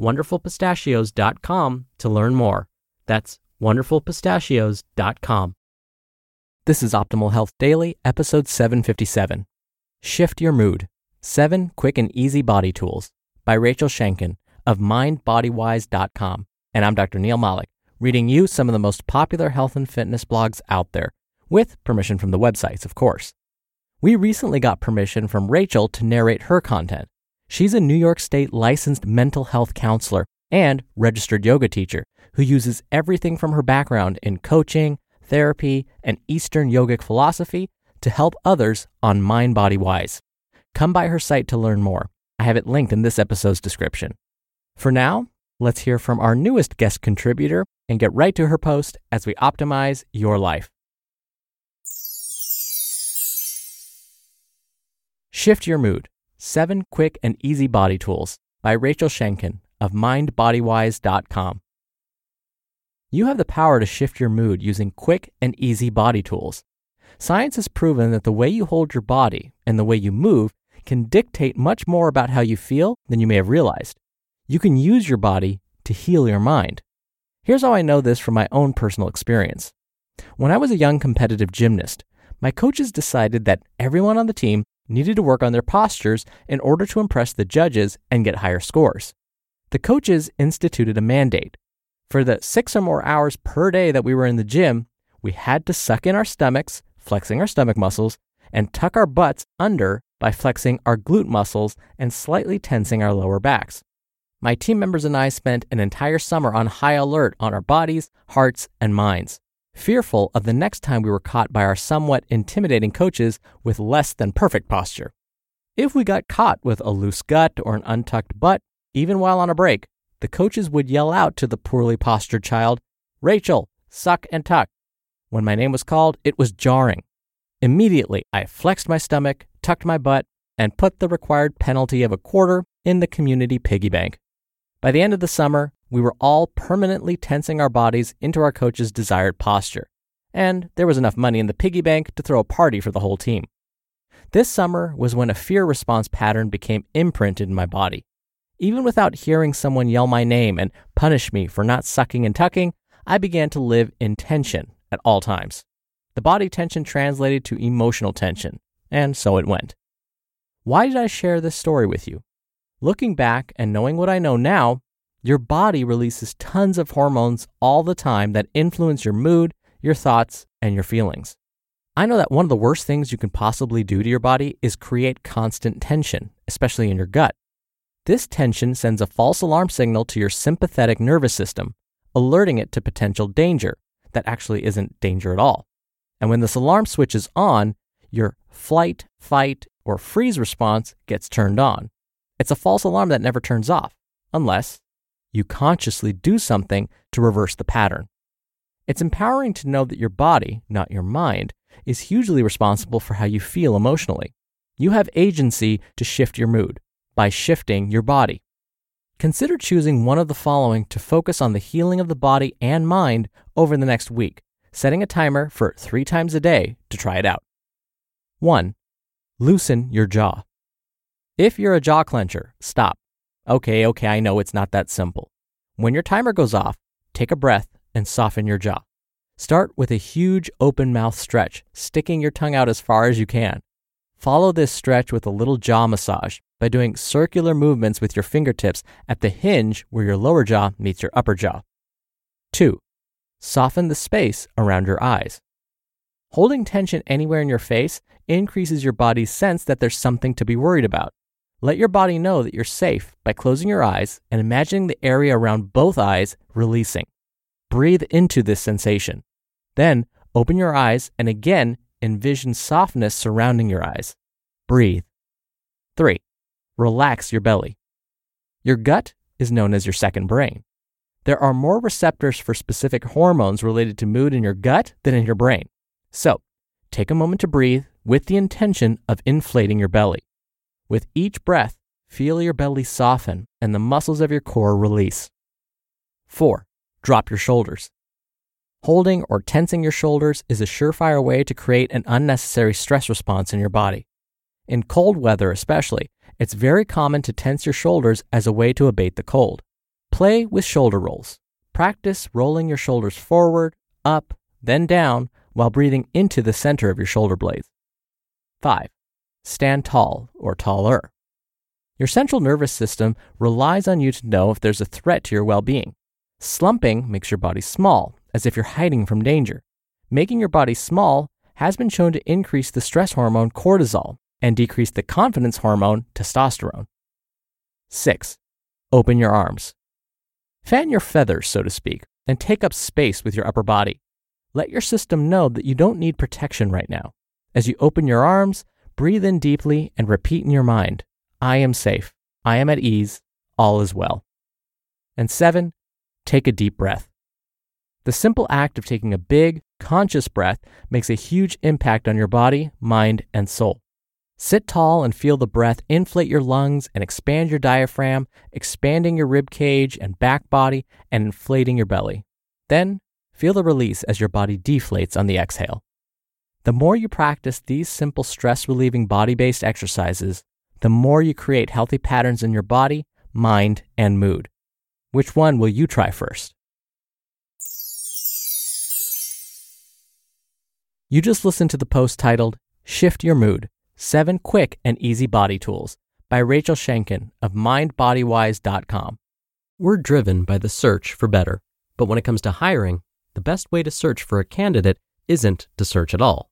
wonderfulpistachios.com to learn more. That's wonderfulpistachios.com. This is Optimal Health Daily, episode 757. Shift Your Mood Seven Quick and Easy Body Tools by Rachel Schenken of MindBodyWise.com. And I'm Dr. Neal Malik, reading you some of the most popular health and fitness blogs out there, with permission from the websites, of course. We recently got permission from Rachel to narrate her content. She's a New York State licensed mental health counselor and registered yoga teacher who uses everything from her background in coaching, therapy, and Eastern yogic philosophy to help others on Mind Body Wise. Come by her site to learn more. I have it linked in this episode's description. For now, let's hear from our newest guest contributor and get right to her post as we optimize your life. Shift Your Mood Seven Quick and Easy Body Tools by Rachel Schenken of MindBodyWise.com. You have the power to shift your mood using quick and easy body tools. Science has proven that the way you hold your body and the way you move can dictate much more about how you feel than you may have realized. You can use your body to heal your mind. Here's how I know this from my own personal experience. When I was a young competitive gymnast, my coaches decided that everyone on the team needed to work on their postures in order to impress the judges and get higher scores. The coaches instituted a mandate for the six or more hours per day that we were in the gym, we had to suck in our stomachs, flexing our stomach muscles, and tuck our butts under by flexing our glute muscles and slightly tensing our lower backs. My team members and I spent an entire summer on high alert on our bodies, hearts, and minds, fearful of the next time we were caught by our somewhat intimidating coaches with less than perfect posture. If we got caught with a loose gut or an untucked butt, even while on a break, the coaches would yell out to the poorly postured child, Rachel, suck and tuck. When my name was called, it was jarring. Immediately, I flexed my stomach, tucked my butt, and put the required penalty of a quarter in the community piggy bank. By the end of the summer, we were all permanently tensing our bodies into our coach's desired posture, and there was enough money in the piggy bank to throw a party for the whole team. This summer was when a fear response pattern became imprinted in my body. Even without hearing someone yell my name and punish me for not sucking and tucking, I began to live in tension at all times. The body tension translated to emotional tension, and so it went. Why did I share this story with you? Looking back and knowing what I know now, your body releases tons of hormones all the time that influence your mood, your thoughts, and your feelings. I know that one of the worst things you can possibly do to your body is create constant tension, especially in your gut. This tension sends a false alarm signal to your sympathetic nervous system, alerting it to potential danger that actually isn't danger at all. And when this alarm switches on, your flight, fight, or freeze response gets turned on. It's a false alarm that never turns off, unless you consciously do something to reverse the pattern. It's empowering to know that your body, not your mind, is hugely responsible for how you feel emotionally. You have agency to shift your mood by shifting your body. Consider choosing one of the following to focus on the healing of the body and mind over the next week, setting a timer for three times a day to try it out. 1. Loosen your jaw. If you're a jaw clencher, stop. Okay, okay, I know it's not that simple. When your timer goes off, take a breath and soften your jaw. Start with a huge open mouth stretch, sticking your tongue out as far as you can. Follow this stretch with a little jaw massage by doing circular movements with your fingertips at the hinge where your lower jaw meets your upper jaw. 2. Soften the space around your eyes. Holding tension anywhere in your face increases your body's sense that there's something to be worried about. Let your body know that you're safe by closing your eyes and imagining the area around both eyes releasing. Breathe into this sensation. Then open your eyes and again envision softness surrounding your eyes. Breathe. 3. Relax your belly. Your gut is known as your second brain. There are more receptors for specific hormones related to mood in your gut than in your brain. So, take a moment to breathe with the intention of inflating your belly. With each breath, feel your belly soften and the muscles of your core release. 4. Drop your shoulders. Holding or tensing your shoulders is a surefire way to create an unnecessary stress response in your body. In cold weather, especially, it's very common to tense your shoulders as a way to abate the cold. Play with shoulder rolls. Practice rolling your shoulders forward, up, then down while breathing into the center of your shoulder blades. 5. Stand tall or taller. Your central nervous system relies on you to know if there's a threat to your well being. Slumping makes your body small, as if you're hiding from danger. Making your body small has been shown to increase the stress hormone cortisol and decrease the confidence hormone testosterone. 6. Open your arms. Fan your feathers, so to speak, and take up space with your upper body. Let your system know that you don't need protection right now. As you open your arms, breathe in deeply and repeat in your mind I am safe. I am at ease. All is well. And seven, take a deep breath. The simple act of taking a big, conscious breath makes a huge impact on your body, mind, and soul. Sit tall and feel the breath inflate your lungs and expand your diaphragm, expanding your rib cage and back body and inflating your belly. Then feel the release as your body deflates on the exhale. The more you practice these simple stress relieving body based exercises, the more you create healthy patterns in your body, mind, and mood. Which one will you try first? You just listened to the post titled Shift Your Mood Seven Quick and Easy Body Tools by Rachel Schenken of MindBodyWise.com. We're driven by the search for better, but when it comes to hiring, the best way to search for a candidate isn't to search at all.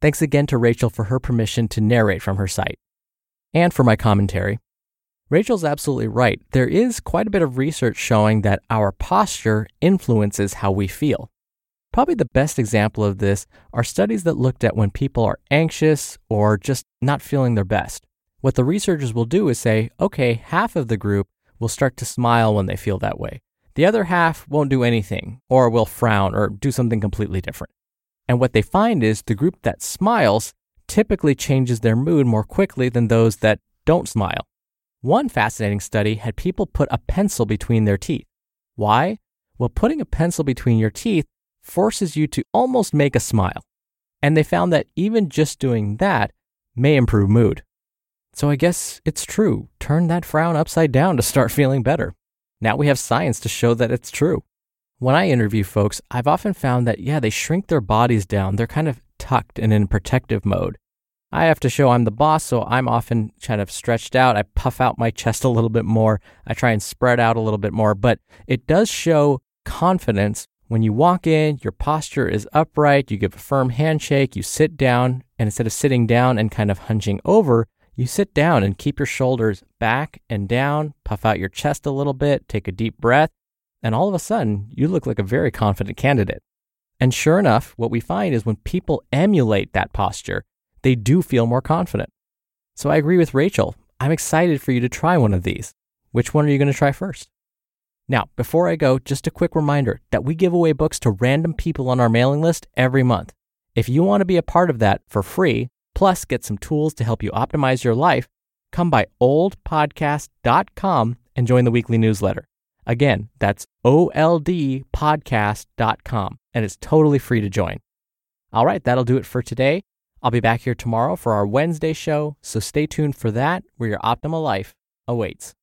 Thanks again to Rachel for her permission to narrate from her site and for my commentary. Rachel's absolutely right. There is quite a bit of research showing that our posture influences how we feel. Probably the best example of this are studies that looked at when people are anxious or just not feeling their best. What the researchers will do is say, okay, half of the group will start to smile when they feel that way. The other half won't do anything or will frown or do something completely different. And what they find is the group that smiles typically changes their mood more quickly than those that don't smile. One fascinating study had people put a pencil between their teeth. Why? Well, putting a pencil between your teeth forces you to almost make a smile. And they found that even just doing that may improve mood. So I guess it's true. Turn that frown upside down to start feeling better. Now we have science to show that it's true. When I interview folks, I've often found that, yeah, they shrink their bodies down. They're kind of tucked and in protective mode. I have to show I'm the boss, so I'm often kind of stretched out. I puff out my chest a little bit more. I try and spread out a little bit more, but it does show confidence when you walk in, your posture is upright, you give a firm handshake, you sit down, and instead of sitting down and kind of hunching over, you sit down and keep your shoulders back and down, puff out your chest a little bit, take a deep breath, and all of a sudden, you look like a very confident candidate. And sure enough, what we find is when people emulate that posture, they do feel more confident. So I agree with Rachel. I'm excited for you to try one of these. Which one are you going to try first? Now, before I go, just a quick reminder that we give away books to random people on our mailing list every month. If you want to be a part of that for free, plus get some tools to help you optimize your life, come by oldpodcast.com and join the weekly newsletter. Again, that's oldpodcast.com, and it's totally free to join. All right, that'll do it for today. I'll be back here tomorrow for our Wednesday show, so stay tuned for that, where your optimal life awaits.